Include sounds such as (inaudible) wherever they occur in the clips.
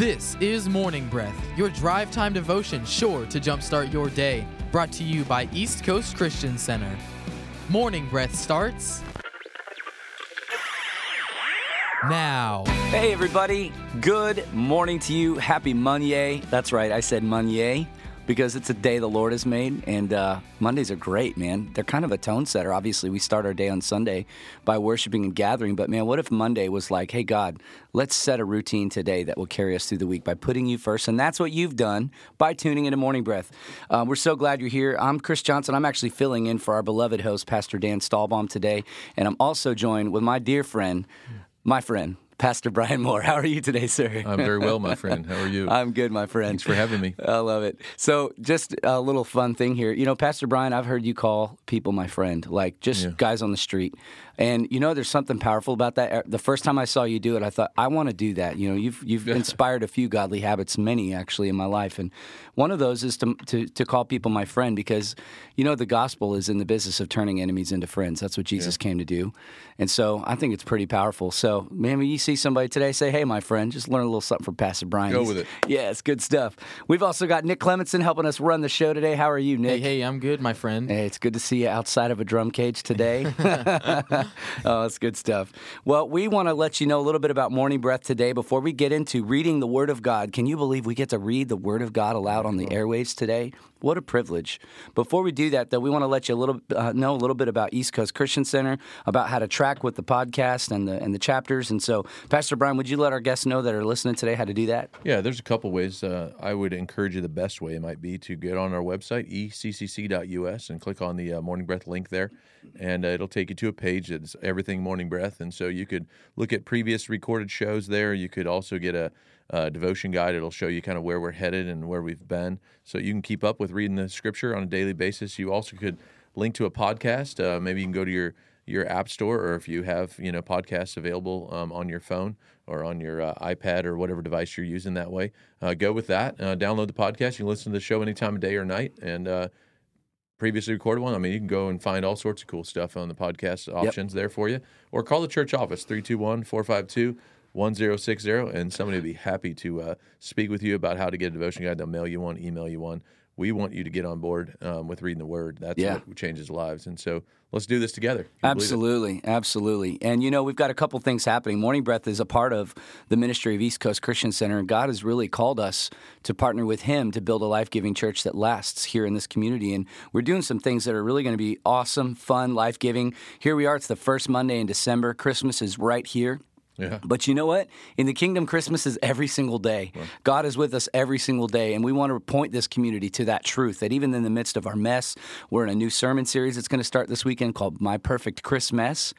This is Morning Breath, your drive time devotion sure to jumpstart your day. Brought to you by East Coast Christian Center. Morning Breath starts now. Hey, everybody. Good morning to you. Happy Monday. That's right. I said Monday because it's a day the Lord has made. And uh, Mondays are great, man. They're kind of a tone setter. Obviously, we start our day on Sunday by worshiping and gathering. But man, what if Monday was like, hey, God, let's set a routine today that will carry us through the week by putting you first? And that's what you've done by tuning into Morning Breath. Uh, we're so glad you're here. I'm Chris Johnson. I'm actually filling in for our beloved host, Pastor Dan Stahlbaum, today. And I'm also joined with my dear friend, my friend, Pastor Brian Moore. How are you today, sir? I'm very well, my friend. How are you? (laughs) I'm good, my friend. Thanks for having me. I love it. So, just a little fun thing here. You know, Pastor Brian, I've heard you call people my friend, like just Yeah. guys on the street. And you know, there's something powerful about that. The first time I saw you do it, I thought, I want to do that. You know, you've you've (laughs) inspired a few godly habits, many actually in my life, and one of those is to, to to call people my friend because you know the gospel is in the business of turning enemies into friends. That's what Jesus came to do, and so I think it's pretty powerful. So, man, when you see somebody today, say, "Hey, my friend," just learn a little something from Pastor Brian. Go with it. Yeah, it's good stuff. We've also got Nick Clementson helping us run the show today. How are you, Hey, Nick? hey, I'm good, my friend. Hey, it's good to see you outside of a drum cage today. (laughs) (laughs) oh, it's good stuff. Well, we want to let you know a little bit about Morning Breath today before we get into reading the Word of God. Can you believe we get to read the Word of God aloud on the airwaves today? What a privilege. Before we do that, though, we want to let you a little uh, know a little bit about East Coast Christian Center, about how to track with the podcast and the and the chapters. And so, Pastor Brian, would you let our guests know that are listening today how to do that? Yeah, there's a couple ways. Uh, I would encourage you. The best way might be to get on our website eccc.us and click on the uh, Morning Breath link there, and uh, it'll take you to a page that's everything Morning Breath. And so you could look at previous recorded shows there. You could also get a, a devotion guide. It'll show you kind of where we're headed and where we've been, so you can keep up with reading the Scripture on a daily basis. You also could link to a podcast. Uh, maybe you can go to your your app store, or if you have you know podcasts available um, on your phone or on your uh, iPad or whatever device you're using that way, uh, go with that. Uh, download the podcast. You can listen to the show any time of day or night, and uh, previously recorded one. I mean, you can go and find all sorts of cool stuff on the podcast options there for you, or call the church office 321 452 1060, and somebody will be happy to uh, speak with you about how to get a devotion guide. They'll mail you one, email you one. We want you to get on board um, with reading the word. That's Yeah. what changes lives. And so let's do this together. Can you believe it? Absolutely, absolutely. And you know, we've got a couple things happening. Morning Breath is a part of the ministry of East Coast Christian Center, and God has really called us to partner with Him to build a life giving church that lasts here in this community. And we're doing some things that are really going to be awesome, fun, life giving. Here we are, it's the first Monday in December. Christmas is right here. Yeah. But you know what? In the kingdom, Christmas is every single day. God is with us every single day. And we want to point this community to that truth that even in the midst of our mess, we're in a new sermon series that's going to start this weekend called My Perfect Christmas. Mess.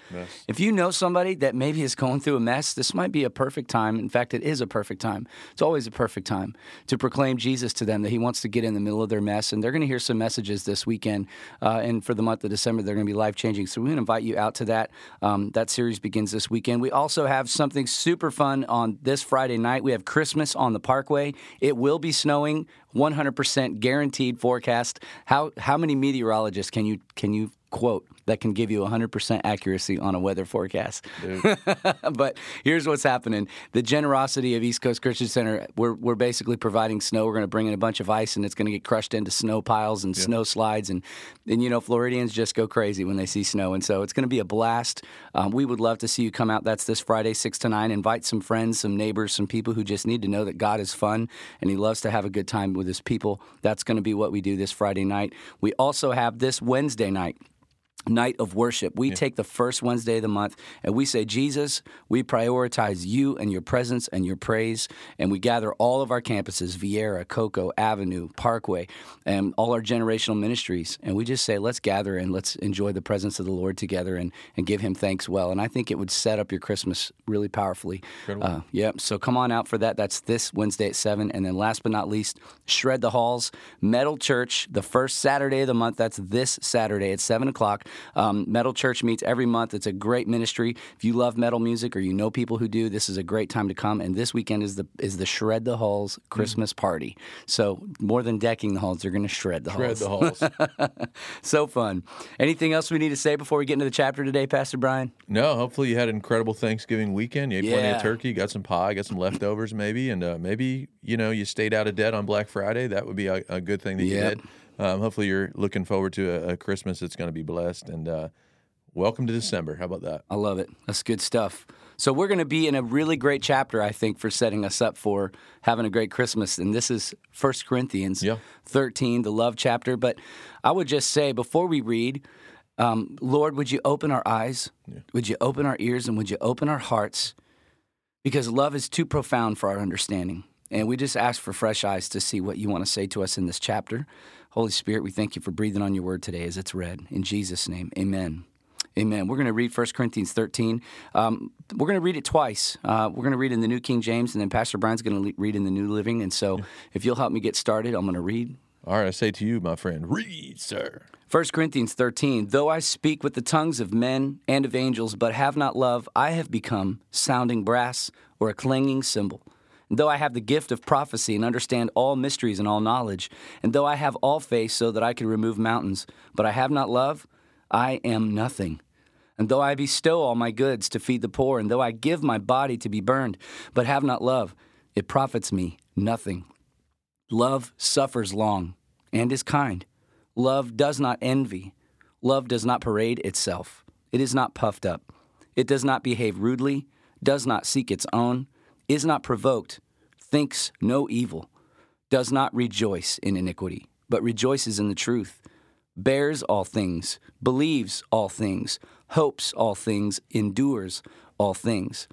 If you know somebody that maybe is going through a mess, this might be a perfect time. In fact, it is a perfect time. It's always a perfect time to proclaim Jesus to them that He wants to get in the middle of their mess. And they're going to hear some messages this weekend. Uh, and for the month of December, they're going to be life changing. So we invite you out to that. Um, that series begins this weekend. We also have something super fun on this Friday night. We have Christmas on the Parkway. It will be snowing, 100% guaranteed forecast. How how many meteorologists can you can you quote that can give you 100% accuracy on a weather forecast? (laughs) but here's what's happening. The generosity of East Coast Christian Center, we're, we're basically providing snow. We're going to bring in a bunch of ice and it's going to get crushed into snow piles and snow slides. And, and, you know, Floridians just go crazy when they see snow. And so it's going to be a blast. Um, we would love to see you come out. That's this Friday, 6 to 9. Invite some friends, some neighbors, some people who just need to know that God is fun and He loves to have a good time with His people. That's going to be what we do this Friday night. We also have this Wednesday night night of worship. We take the first Wednesday of the month and we say, Jesus, we prioritize you and your presence and your praise. And we gather all of our campuses, Viera, Cocoa, Avenue, Parkway, and all our generational ministries. And we just say, let's gather and let's enjoy the presence of the Lord together and, and give him thanks well. And I think it would set up your Christmas really powerfully. Uh, yep. So come on out for that. That's this Wednesday at 7. And then last but not least, Shred the Halls, Metal Church, the first Saturday of the month. That's this Saturday at 7 o'clock. Um, metal Church meets every month. It's a great ministry. If you love metal music or you know people who do, this is a great time to come. And this weekend is the is the Shred the Halls Christmas party. So more than decking the halls, they're going to shred the Shred halls. the halls. (laughs) so fun. Anything else we need to say before we get into the chapter today, Pastor Brian? no, hopefully you had an incredible Thanksgiving weekend. You ate plenty of turkey, got some pie, got some leftovers maybe, and uh, maybe you know you stayed out of debt on Black Friday. That would be a, a good thing that you did. Um, hopefully you're looking forward to a, a Christmas that's going to be blessed. And uh, welcome to December. How about that? I love it. That's good stuff. So we're going to be in a really great chapter, I think, for setting us up for having a great Christmas. And this is 1 Corinthians Yeah. 13, the love chapter. But I would just say before we read, um, Lord, would you open our eyes? Would you open our ears and would you open our hearts? Because love is too profound for our understanding. And we just ask for fresh eyes to see what you want to say to us in this chapter. Holy Spirit, we thank you for breathing on your word today as it's read. In Jesus' name, amen. Amen. We're going to read 1 Corinthians 13. Um, we're going to read it twice. Uh, we're going to read in the New King James, and then Pastor Brian's going to le- read in the New Living. And so if you'll help me get started, I'm going to read All right, I say to you, my friend, read, sir. 1 Corinthians 13, though I speak with the tongues of men and of angels, but have not love, I have become sounding brass or a clanging cymbal. Though I have the gift of prophecy and understand all mysteries and all knowledge, and though I have all faith so that I can remove mountains, but I have not love, I am nothing. And though I bestow all my goods to feed the poor, and though I give my body to be burned, but have not love, it profits me nothing. Love suffers long and is kind. Love does not envy. Love does not parade itself. It is not puffed up. It does not behave rudely, does not seek its own, is not provoked, thinks no evil, does not rejoice in iniquity, but rejoices in the truth, bears all things, believes all things, hopes all things, endures all things.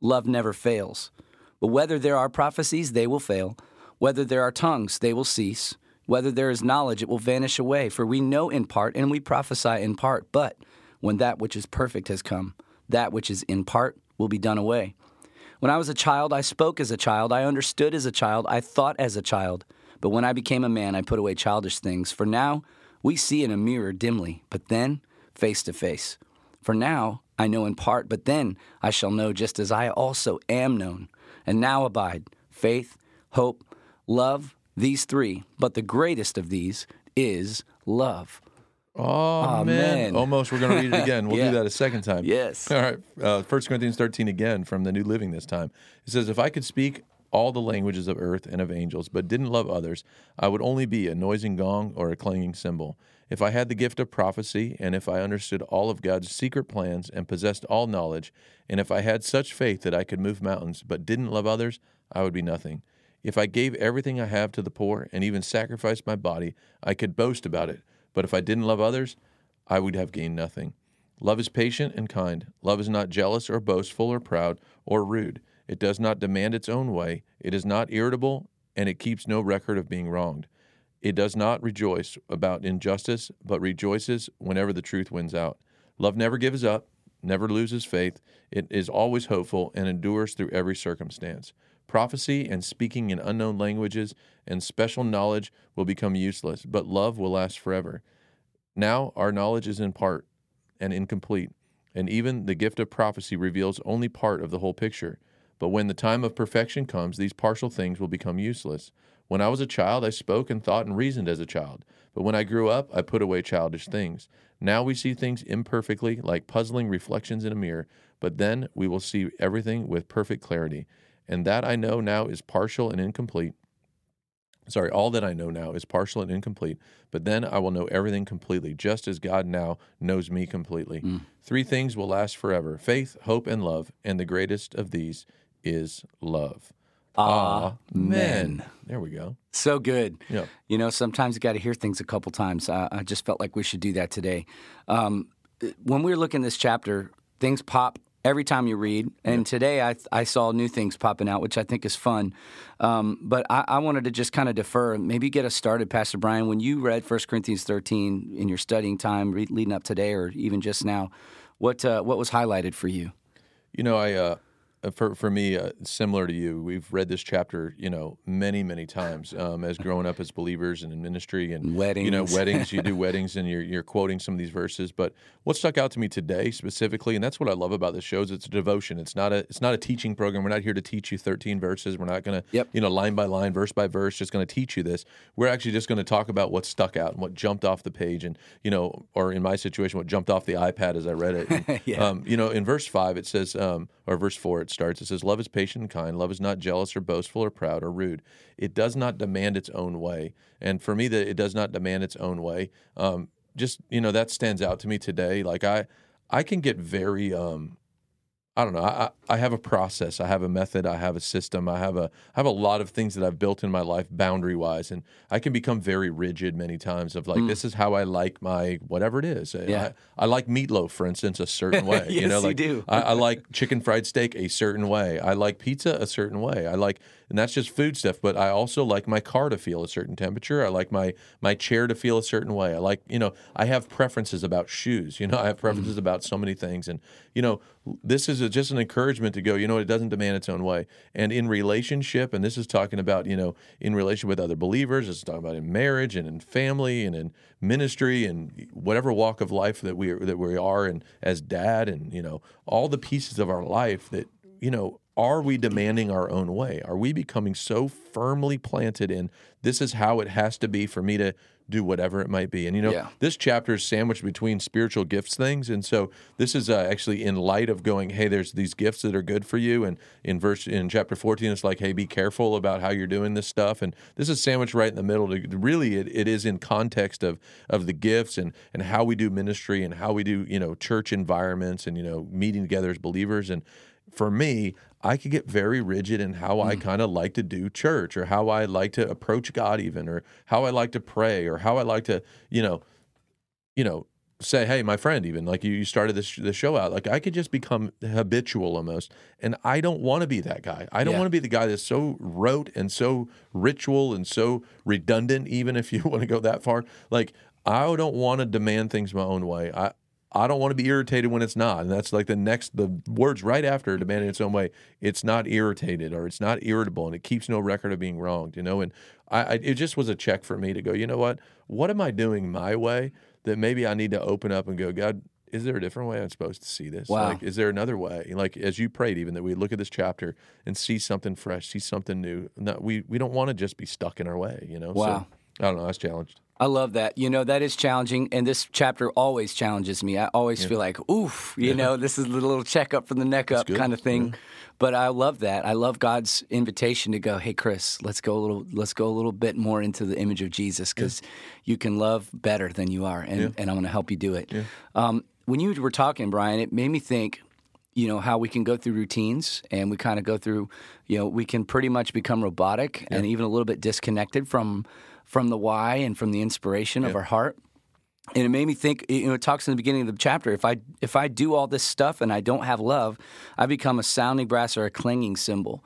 Love never fails. But whether there are prophecies, they will fail. Whether there are tongues, they will cease. Whether there is knowledge, it will vanish away. For we know in part, and we prophesy in part. But when that which is perfect has come, that which is in part will be done away. When I was a child, I spoke as a child, I understood as a child, I thought as a child. But when I became a man, I put away childish things. For now we see in a mirror dimly, but then face to face. For now I know in part, but then I shall know just as I also am known. And now abide faith, hope, love, these three. But the greatest of these is love. Oh, man. Almost. We're going to read it (laughs) again. We'll Yeah. do that a second time. Yes. All right. Uh, 1 Corinthians 13 again from the New Living this time. It says, If I could speak all the languages of earth and of angels, but didn't love others, I would only be a noising gong or a clanging cymbal. If I had the gift of prophecy, and if I understood all of God's secret plans and possessed all knowledge, and if I had such faith that I could move mountains, but didn't love others, I would be nothing. If I gave everything I have to the poor and even sacrificed my body, I could boast about it. But if I didn't love others, I would have gained nothing. Love is patient and kind. Love is not jealous or boastful or proud or rude. It does not demand its own way. It is not irritable, and it keeps no record of being wronged. It does not rejoice about injustice, but rejoices whenever the truth wins out. Love never gives up, never loses faith. It is always hopeful and endures through every circumstance. Prophecy and speaking in unknown languages and special knowledge will become useless, but love will last forever. Now our knowledge is in part and incomplete, and even the gift of prophecy reveals only part of the whole picture. But when the time of perfection comes, these partial things will become useless. When I was a child, I spoke and thought and reasoned as a child. But when I grew up, I put away childish things. Now we see things imperfectly, like puzzling reflections in a mirror, but then we will see everything with perfect clarity. And that I know now is partial and incomplete. Sorry, all that I know now is partial and incomplete, but then I will know everything completely, just as God now knows me completely. Three things will last forever faith, hope, and love, and the greatest of these is love. Amen. There we go. So good. Yeah. You know, sometimes you got to hear things a couple times. I, I just felt like we should do that today. Um, when we were looking this chapter, things pop every time you read, and today I, I saw new things popping out, which I think is fun. Um, but I, I wanted to just kind of defer, maybe get us started, Pastor Brian. When you read 1 Corinthians 13 in your studying time re- leading up today, or even just now, what uh, what was highlighted for you? You know, I uh, uh, for for me, uh, similar to you, we've read this chapter, you know, many many times um, as growing up as believers and in ministry and Weddings. You know, weddings. You do (laughs) weddings, and you're you're quoting some of these verses. But what stuck out to me today specifically, and that's what I love about this show, is it's a devotion. It's not a it's not a teaching program. We're not here to teach you 13 verses. We're not going to Yep. you know line by line, verse by verse, just going to teach you this. We're actually just going to talk about what stuck out and what jumped off the page, and you know, or in my situation, what jumped off the iPad as I read it. (laughs) And, Yeah. um, you know, in verse five, it says, um, or verse four, it starts. It says, "Love is patient and kind. Love is not jealous or boastful or proud or rude. It does not demand its own way." And for me, that it does not demand its own way. Um, just you know, that stands out to me today. Like I, I can get very. Um, I don't know. I, I have a process. I have a method. I have a system. I have a I have a lot of things that I've built in my life boundary wise, and I can become very rigid many times. Of like, this is how I like my whatever it is. Mm. Yeah. I, I like meatloaf, for instance, a certain (laughs) way. you Yes, know, you like do. I, I like chicken fried steak a certain way. I like pizza a certain way. I like, and that's just food stuff. But I also like my car to feel a certain temperature. I like my my chair to feel a certain way. I like, you know, I have preferences about shoes. You know, I have preferences Mm. about so many things. And you know, this is a, just an encouragement to go. You know, it doesn't demand its own way. And in relationship, and this is talking about, you know, in relation with other believers. It's talking about in marriage and in family and in ministry and whatever walk of life that we are, that we are, and as dad, and you know, all the pieces of our life that you know. Are we demanding our own way? Are we becoming so firmly planted in this is how it has to be for me to do whatever it might be? And you know, Yeah. this chapter is sandwiched between spiritual gifts things and so this is uh, actually in light of going hey there's these gifts that are good for you and in verse in chapter 14 it's like hey be careful about how you're doing this stuff and this is sandwiched right in the middle to, really it, it is in context of of the gifts and and how we do ministry and how we do you know church environments and you know meeting together as believers and for me, I could get very rigid in how I mm. kind of like to do church or how I like to approach God even or how I like to pray or how I like to, you know, you know, say, hey, my friend, even like you, you started this the show out, like I could just become habitual almost, and I don't want to be that guy. I don't Yeah. want to be the guy that's so rote and so ritual and so redundant. Even if you (laughs) want to go that far, like I don't want to demand things my own way. I I don't want to be irritated when it's not, and that's like the next the words right after demanding its own way. It's not irritated or it's not irritable, and it keeps no record of being wronged. You know, and I, I it just was a check for me to go. You know what? What am I doing my way that maybe I need to open up and go, God, is there a different way I'm supposed to see this? Wow. Like, is there another way? Like, as you prayed, even that we look at this chapter and see something fresh, see something new. No, we we don't want to just be stuck in our way, you know. Wow. So, I don't know. I was challenged. I love that. You know, that is challenging. And this chapter always challenges me. I always feel like, oof, you know, this is the little checkup from the neck up good. kind of thing. But I love that. I love God's invitation to go, hey, Chris, let's go a little, let's go a little bit more into the image of Jesus because you can love better than you are. And, and I'm going to help you do it. Um, when you were talking, Brian, it made me think, you know, how we can go through routines and we kind of go through, you know, we can pretty much become robotic and even a little bit disconnected from from the why and from the inspiration of our heart. And it made me think. You know, it talks in the beginning of the chapter. If I if I do all this stuff and I don't have love, I become a sounding brass or a clanging cymbal.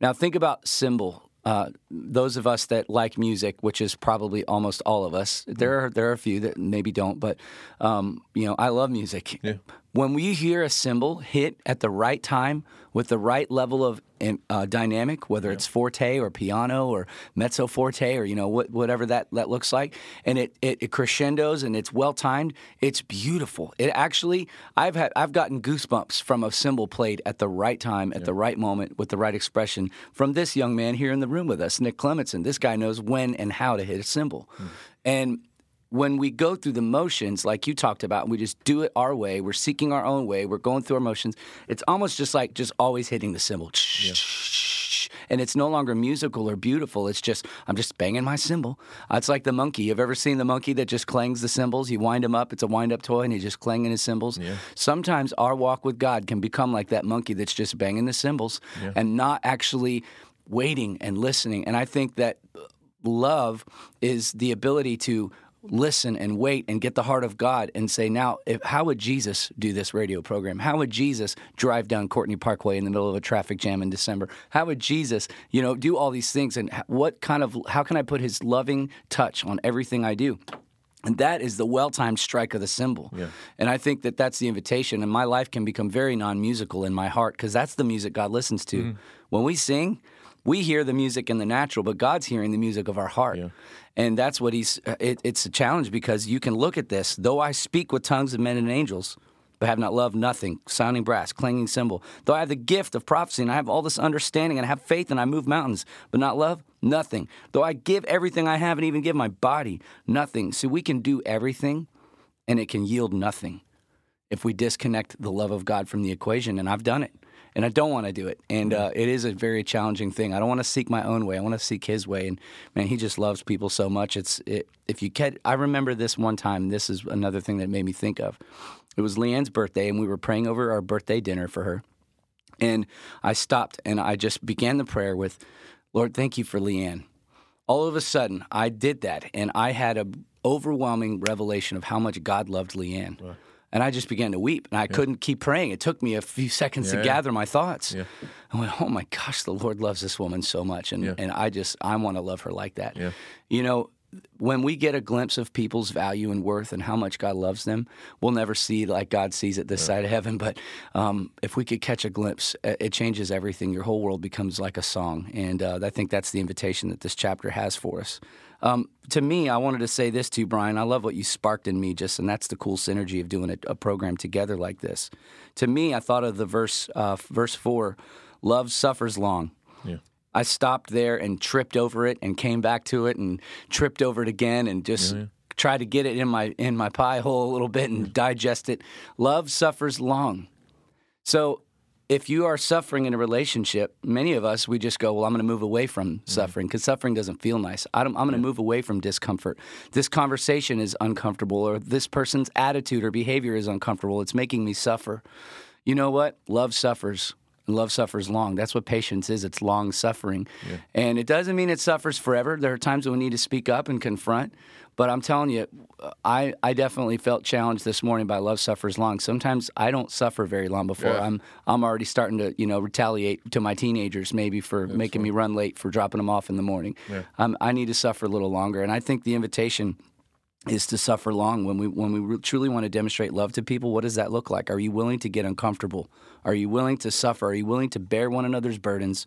Now think about cymbal. Uh, those of us that like music, which is probably almost all of us, there are there are a few that maybe don't, but um, you know, I love music. Yeah. When we hear a cymbal hit at the right time with the right level of uh, dynamic, whether it's forte or piano or mezzo forte or you know what, whatever that, that looks like, and it, it, it crescendos and it's well timed, it's beautiful. It actually, I've had I've gotten goosebumps from a cymbal played at the right time, at the right moment, with the right expression from this young man here in the room with us, Nick Clementson. This guy knows when and how to hit a cymbal, and when we go through the motions, like you talked about, we just do it our way. We're seeking our own way. We're going through our motions. It's almost just like just always hitting the cymbal. And it's no longer musical or beautiful. It's just, I'm just banging my cymbal. Uh, it's like the monkey. You've ever seen the monkey that just clangs the cymbals? You wind him up, it's a wind up toy, and he's just clanging his cymbals. Sometimes our walk with God can become like that monkey that's just banging the cymbals and not actually waiting and listening. And I think that love is the ability to listen and wait and get the heart of God and say, now, if, how would Jesus do this radio program? How would Jesus drive down Courtenay Parkway in the middle of a traffic jam in December? How would Jesus, you know, do all these things? And what kind of, how can I put his loving touch on everything I do? And that is the well timed strike of the cymbal. Yeah. And I think that that's the invitation. And my life can become very non musical in my heart because that's the music God listens to. Mm-hmm. When we sing, we hear the music in the natural, but God's hearing the music of our heart. Yeah. And that's what he's, uh, it, it's a challenge because you can look at this. Though I speak with tongues of men and angels, but have not love, nothing. Sounding brass, clanging cymbal. Though I have the gift of prophecy and I have all this understanding and I have faith and I move mountains, but not love, nothing. Though I give everything I have and even give my body, nothing. See, we can do everything and it can yield nothing if we disconnect the love of God from the equation. And I've done it. And I don't want to do it. And uh, it is a very challenging thing. I don't want to seek my own way. I want to seek His way. And man, He just loves people so much. It's it, if you can. I remember this one time. This is another thing that made me think of. It was Leanne's birthday, and we were praying over our birthday dinner for her. And I stopped and I just began the prayer with, Lord, thank you for Leanne. All of a sudden, I did that, and I had a overwhelming revelation of how much God loved Leanne. And I just began to weep, and I couldn't keep praying. It took me a few seconds Yeah. to gather my thoughts. Yeah. I went, "Oh my gosh, the Lord loves this woman so much," and Yeah. and I just I want to love her like that. Yeah. You know, when we get a glimpse of people's value and worth and how much God loves them, we'll never see like God sees it this side of heaven. But um, if we could catch a glimpse, it it changes everything. Your whole world becomes like a song, and uh, I think that's the invitation that this chapter has for us. Um, to me, I wanted to say this to you, Brian. I love what you sparked in me, just, and that's the cool synergy of doing a, a program together like this. To me, I thought of the verse, uh, verse four: "Love suffers long." Yeah. I stopped there and tripped over it and came back to it and tripped over it again and just tried to get it in my in my pie hole a little bit and digest it. Love suffers long. So if you are suffering in a relationship, many of us we just go, well, I'm going to move away from mm-hmm. suffering because suffering doesn't feel nice. I I'm going to move away from discomfort. This conversation is uncomfortable, or this person's attitude or behavior is uncomfortable. It's making me suffer. You know what? Love suffers. And love suffers long. That's what patience is. It's long suffering. And it doesn't mean it suffers forever. There are times when we need to speak up and confront. But I'm telling you, I, I definitely felt challenged this morning by love suffers long. Sometimes I don't suffer very long before Yeah. I'm I'm already starting to you know retaliate to my teenagers maybe for making me run late for dropping them off in the morning. Um, I need to suffer a little longer, and I think the invitation is to suffer long when we when we truly want to demonstrate love to people what does that look like are you willing to get uncomfortable are you willing to suffer are you willing to bear one another's burdens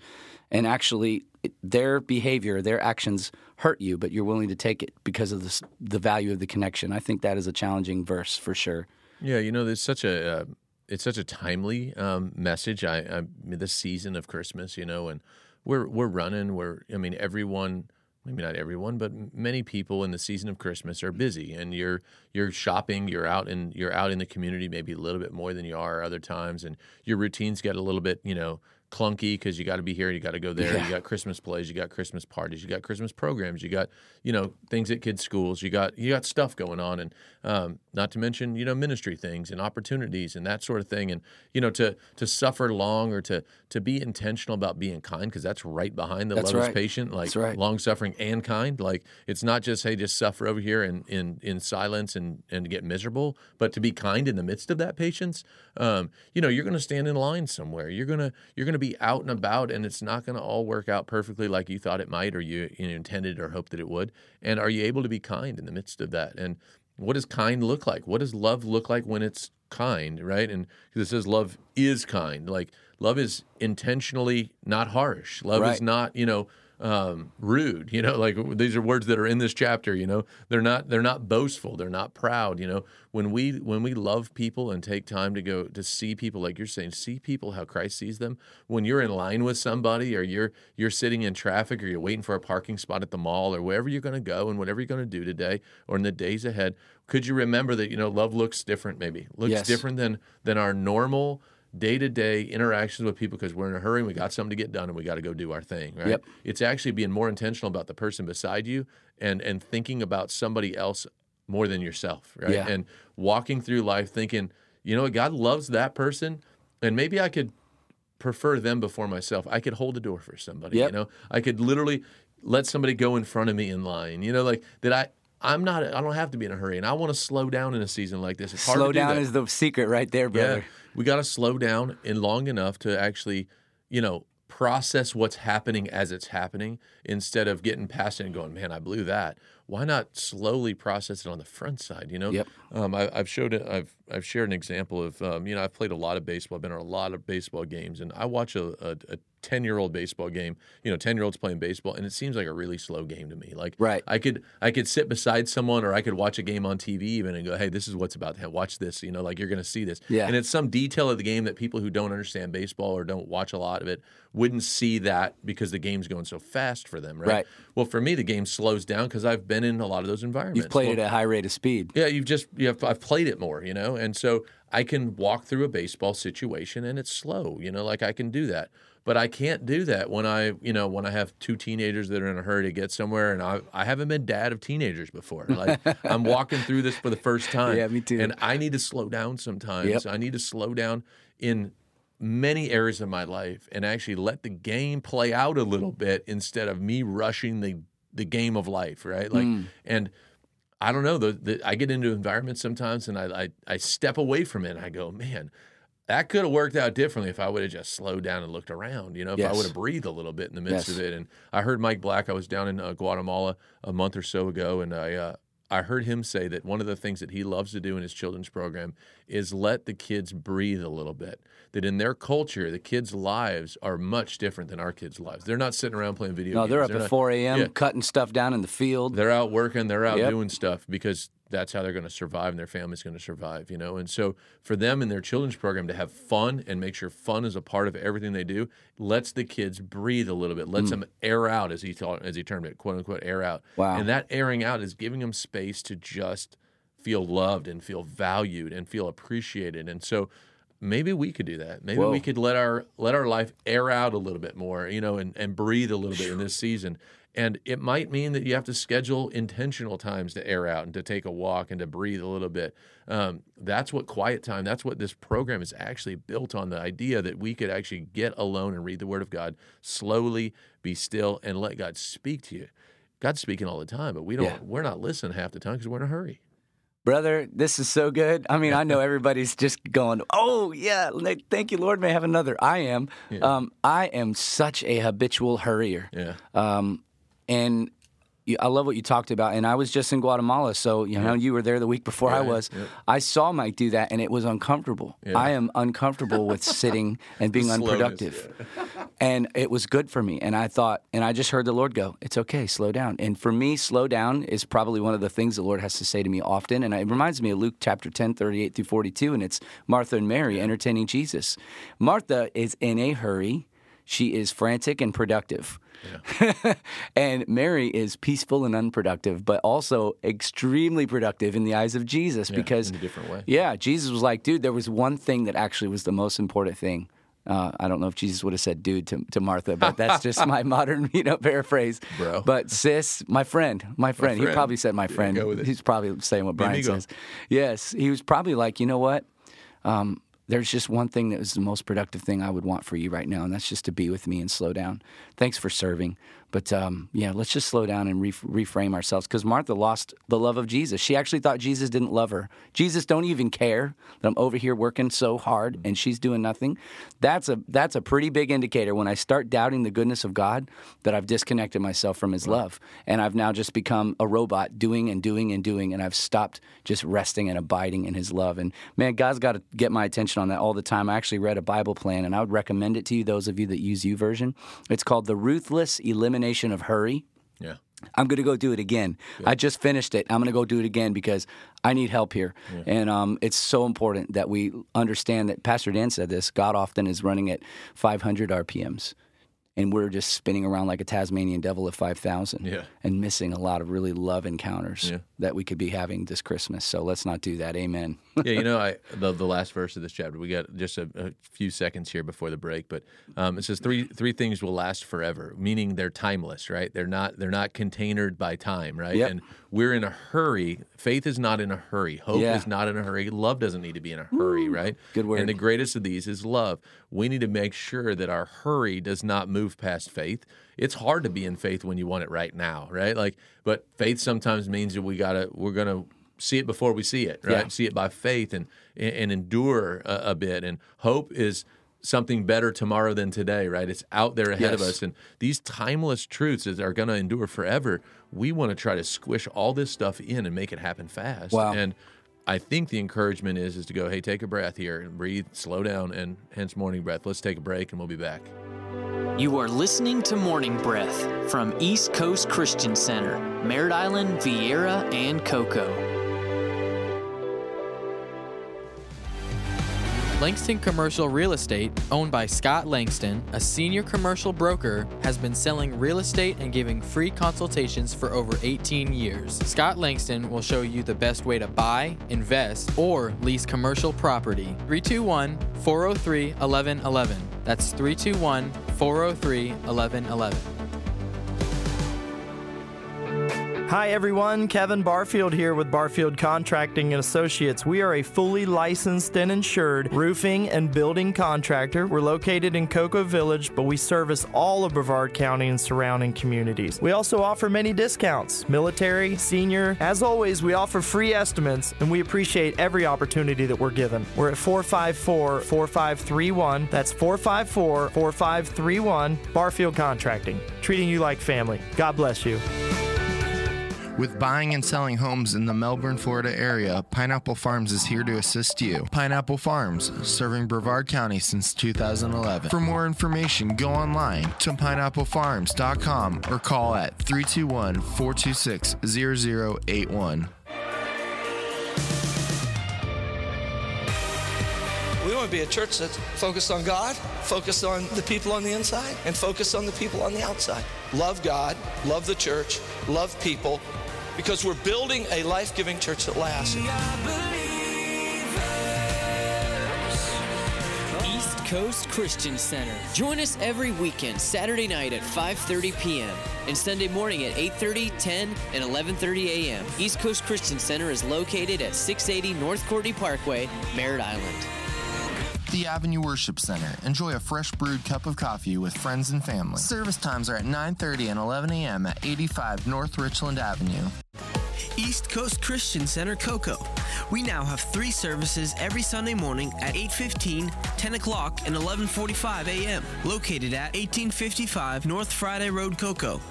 and actually their behavior their actions hurt you but you're willing to take it because of the, the value of the connection i think that is a challenging verse for sure Yeah, you know, there's such a uh, it's such a timely um, message. I, I this season of Christmas, you know, and we're we're running. We're I mean, everyone. Maybe not everyone, but many people in the season of Christmas are busy, and you're you're shopping. You're out and you're out in the community, maybe a little bit more than you are other times, and your routines get a little bit, you know, clunky because you got to be here, you got to go there. Yeah. You got Christmas plays, you got Christmas parties, you got Christmas programs, you got you know things at kids' schools, you got you got stuff going on, and um, not to mention you know ministry things and opportunities and that sort of thing, and you know to to suffer long or to to be intentional about being kind because that's right behind the That's love is patient, like right. long suffering and kind. Like it's not just hey just suffer over here and in in silence and and get miserable, but to be kind in the midst of that patience. Um, you know, you're going to stand in line somewhere. You're gonna you're gonna be out and about, and it's not going to all work out perfectly like you thought it might, or you, you intended or hoped that it would. And are you able to be kind in the midst of that? And what does kind look like? What does love look like when it's kind, right? And it says love is kind. Like love is intentionally not harsh. Love is not, you know, um, rude. You know, like these are words that are in this chapter. You know, they're not they're not boastful. They're not proud. You know, when we when we love people and take time to go to see people, like you're saying, see people how Christ sees them. When you're in line with somebody, or you're you're sitting in traffic, or you're waiting for a parking spot at the mall, or wherever you're going to go, and whatever you're going to do today, or in the days ahead, could you remember that you know love looks different? Maybe looks Yes. different than than our normal day to day interactions with people because we're in a hurry and we got something to get done and we got to go do our thing, right? Yep. It's actually being more intentional about the person beside you and and thinking about somebody else more than yourself, right? Yeah. And walking through life thinking, you know what, God loves that person and maybe I could prefer them before myself. I could hold the door for somebody, Yep. you know. I could literally let somebody go in front of me in line, you know, like that I I'm not I don't have to be in a hurry and I want to slow down in a season like this. It's hard slow to do down that. is the secret right there brother Yeah, we got to slow down and long enough to actually, you know, process what's happening as it's happening instead of getting past it and going, man, I blew that. Why not slowly process it on the front side? You know, Yep. um, I, I've showed it. I've I've shared an example of um, you know I've played a lot of baseball. I've been to a lot of baseball games, and I watch a, a, a ten year old baseball game. You know, ten year olds playing baseball, and it seems like a really slow game to me. Like, Right. I could I could sit beside someone, or I could watch a game on TV even and go, hey, this is what's about to happen. Watch this. You know, like you're going to see this. Yeah. And it's some detail of the game that people who don't understand baseball or don't watch a lot of it wouldn't see that because the game's going so fast for them, right? Right. Well, for me, the game slows down because I've been in a lot of those environments. You've played Well, it at a high rate of speed. yeah, you've just you have, I've played it more, you know, and so I can walk through a baseball situation and it's slow, you know, like I can do that. But I can't do that when I, you know, when I have two teenagers that are in a hurry to get somewhere, and I, I haven't been dad of teenagers before. Like (laughs) I'm walking through this for the first time. Yeah, me too. And I need to slow down sometimes. Yep. I need to slow down in many areas of my life and actually let the game play out a little bit instead of me rushing the the game of life, right? Like Hmm. and I don't know. The, the, I get into environments sometimes, and I, I I step away from it, and I go, man, that could have worked out differently if I would have just slowed down and looked around. You know, if I would have breathed a little bit in the midst Yes. of it. And I heard Mike Black. I was down in uh, Guatemala a month or so ago, and I uh, I heard him say that one of the things that he loves to do in his children's program is let the kids breathe a little bit. That in their culture, the kids' lives are much different than our kids' lives. They're not sitting around playing video No, games. they're up at not- 4 a.m. Yeah. cutting stuff down in the field. they're out working, they're out Yep. doing stuff because that's how they're going to survive and their family's going to survive, you know. And so for them and their children's program to have fun and make sure fun is a part of everything they do, lets the kids breathe a little bit, Mm. lets them air out as he thought, as he termed it, quote unquote air out. Wow. And that airing out is giving them space to just feel loved and feel valued and feel appreciated. And so maybe we could do that. Maybe Whoa. we could let our let our life air out a little bit more, you know, and, and breathe a little bit in this season. And it might mean that you have to schedule intentional times to air out and to take a walk and to breathe a little bit. Um, that's what quiet time, that's what this program is actually built on the idea that we could actually get alone and read the Word of God slowly, be still, and let God speak to you. God's speaking all the time, but we don't, Yeah. we're not listening half the time because we're in a hurry. Brother, this is so good. I mean, I know (laughs) everybody's just going, "Oh yeah, thank you, Lord." May I have another. I am. Um, I am such a habitual hurrier. Yeah. Um, and I love what you talked about. And I was just in Guatemala, so you know you were there the week before I was. yep. I saw Mike do that, and it was uncomfortable. Yeah. I am uncomfortable with (laughs) sitting and being Slowness, unproductive, and it was good for me. And I thought, and I just heard the Lord go, "It's okay, slow down." And for me, slow down is probably one of the things the Lord has to say to me often. And it reminds me of Luke chapter 10, 38 through 42, and it's Martha and Mary entertaining Jesus. Martha is in a hurry. She is frantic and productive. (laughs) and Mary is peaceful and unproductive, but also extremely productive in the eyes of Jesus because in a different way. Yeah, Jesus was like, dude, there was one thing that actually was the most important thing. Uh, I don't know if Jesus would have said "dude" to, to Martha, but that's just my (laughs) (laughs) modern, you know, paraphrase. Bro. But sis, my friend, my friend, he friend. probably said my friend. it. He's probably saying what Brian says. Yes, he was probably like, you know what? Um, there's just one thing that was the most productive thing I would want for you right now, and that's just to be with me and slow down. Thanks for serving, but um, yeah, let's just slow down and re- reframe ourselves because Martha lost the love of Jesus. She actually thought Jesus didn't love her. Jesus don't even care that I'm over here working so hard and she's doing nothing. That's a that's a pretty big indicator when I start doubting the goodness of God that I've disconnected myself from His love, and I've now just become a robot doing and doing and doing, and I've stopped just resting and abiding in His love. And man, God's got to get my attention on that all the time. I actually read a Bible plan, and I would recommend it to you, those of you that use YouVersion. It's called the Ruthless Elimination of Hurry. Yeah. I'm going to go do it again. I just finished it. I'm going to go do it again because I need help here. And um, it's so important that we understand that Pastor Dan said this God often is running at 500 RPMs. And we're just spinning around like a Tasmanian devil at 5,000 Yeah. and missing a lot of really love encounters Yeah. that we could be having this Christmas. So let's not do that. Amen. (laughs) yeah, you know, I the, the last verse of this chapter. We got just a, a few seconds here before the break, but um, it says three three things will last forever, meaning they're timeless, right? They're not they're not containered by time, right? Yep. And we're in a hurry. Faith is not in a hurry. Hope Yeah. is not in a hurry. Love doesn't need to be in a hurry, right? Good word. And the greatest of these is love. We need to make sure that our hurry does not move past faith. It's hard to be in faith when you want it right now, right? Like, but faith sometimes means that we gotta we're gonna see it before we see it, right? Yeah. See it by faith and and endure a, a bit. And hope is something better tomorrow than today, right? It's out there ahead of us. And these timeless truths that are to endure forever, we want to try to squish all this stuff in and make it happen fast. Wow. And I think the encouragement is is to go, hey, take a breath here and breathe, slow down, and hence morning breath. Let's take a break and we'll be back. You are listening to Morning Breath from East Coast Christian Center, Merritt Island, Viera, and Cocoa. Langston Commercial Real Estate, owned by Scott Langston, a senior commercial broker, has been selling real estate and giving free consultations for over 18 years. Scott Langston will show you the best way to buy, invest, or lease commercial property. 321 403 1111. That's 321 403 1111. Hi everyone, Kevin Barfield here with Barfield Contracting and Associates. We are a fully licensed and insured roofing and building contractor. We're located in Cocoa Village, but we service all of Brevard County and surrounding communities. We also offer many discounts, military, senior. As always, we offer free estimates and we appreciate every opportunity that we're given. We're at 454 4531. That's 454 4531. Barfield Contracting, treating you like family. God bless you. With buying and selling homes in the Melbourne, Florida area, Pineapple Farms is here to assist you. Pineapple Farms, serving Brevard County since 2011. For more information, go online to pineapplefarms.com or call at 321 426 0081. We want to be a church that's focused on God, focused on the people on the inside, and focused on the people on the outside. Love God, love the church, love people, because we're building a life giving church that lasts. East Coast Christian Center. Join us every weekend, Saturday night at 5:30 p.m. and Sunday morning at 8:30, 10, and 11:30 a.m. East Coast Christian Center is located at 680 North Courtenay Parkway, Merritt Island. The Avenue Worship Center. Enjoy a fresh brewed cup of coffee with friends and family. Service times are at 9:30 and 11 a.m. at 85 North Richland Avenue. East Coast Christian Center Cocoa. We now have three services every Sunday morning at 8:15, 10 o'clock, and 11:45 a.m. Located at 1855 North Friday Road, Cocoa.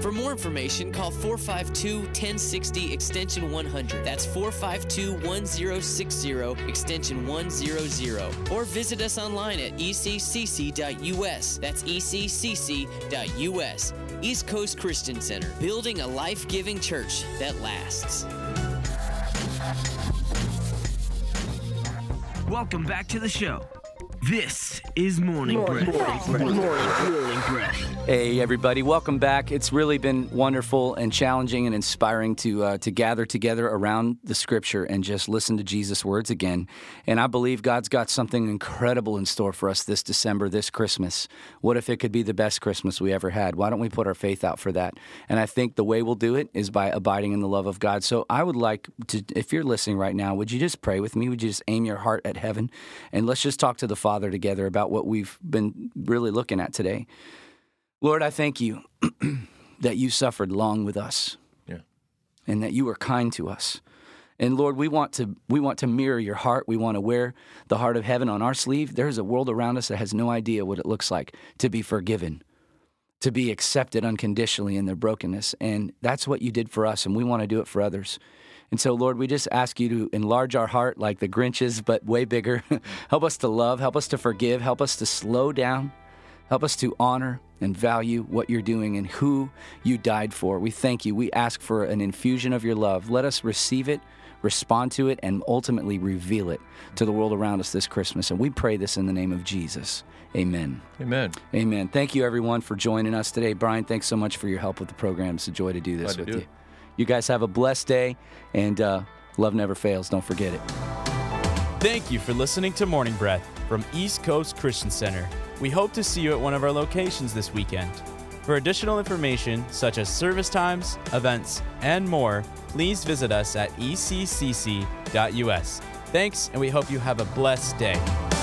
For more information, call 452 1060 extension 100. That's 452 1060 extension 100. Or visit us online at eccc.us. That's eccc.us. East Coast Christian Center, building a life giving church that lasts. Welcome back to the show. This is Morning Breath. Morning Breath. Hey everybody, welcome back. It's really been wonderful and challenging and inspiring to uh, to gather together around the Scripture and just listen to Jesus' words again. And I believe God's got something incredible in store for us this December, this Christmas. What if it could be the best Christmas we ever had? Why don't we put our faith out for that? And I think the way we'll do it is by abiding in the love of God. So I would like to, if you're listening right now, would you just pray with me? Would you just aim your heart at heaven and let's just talk to the Father together about what we've been really looking at today. Lord, I thank you (clears throat) that you suffered long with us Yeah. and that you were kind to us. And Lord, we want to we want to mirror your heart. We want to wear the heart of heaven on our sleeve. There's a world around us that has no idea what it looks like to be forgiven, to be accepted unconditionally in their brokenness. And that's what you did for us, and we want to do it for others. And so, Lord, we just ask you to enlarge our heart like the Grinches, but way bigger. (laughs) help us to love, help us to forgive, help us to slow down, help us to honor and value what you're doing and who you died for. We thank you. We ask for an infusion of your love. Let us receive it, respond to it, and ultimately reveal it to the world around us this Christmas. And we pray this in the name of Jesus. Amen. Amen. Amen. Thank you, everyone, for joining us today. Brian, thanks so much for your help with the program. It's a joy to do this Glad with do you. it. You guys have a blessed day, and uh, love never fails. Don't forget it. Thank you for listening to Morning Breath from East Coast Christian Center. We hope to see you at one of our locations this weekend. For additional information, such as service times, events, and more, please visit us at eccc.us. Thanks, and we hope you have a blessed day.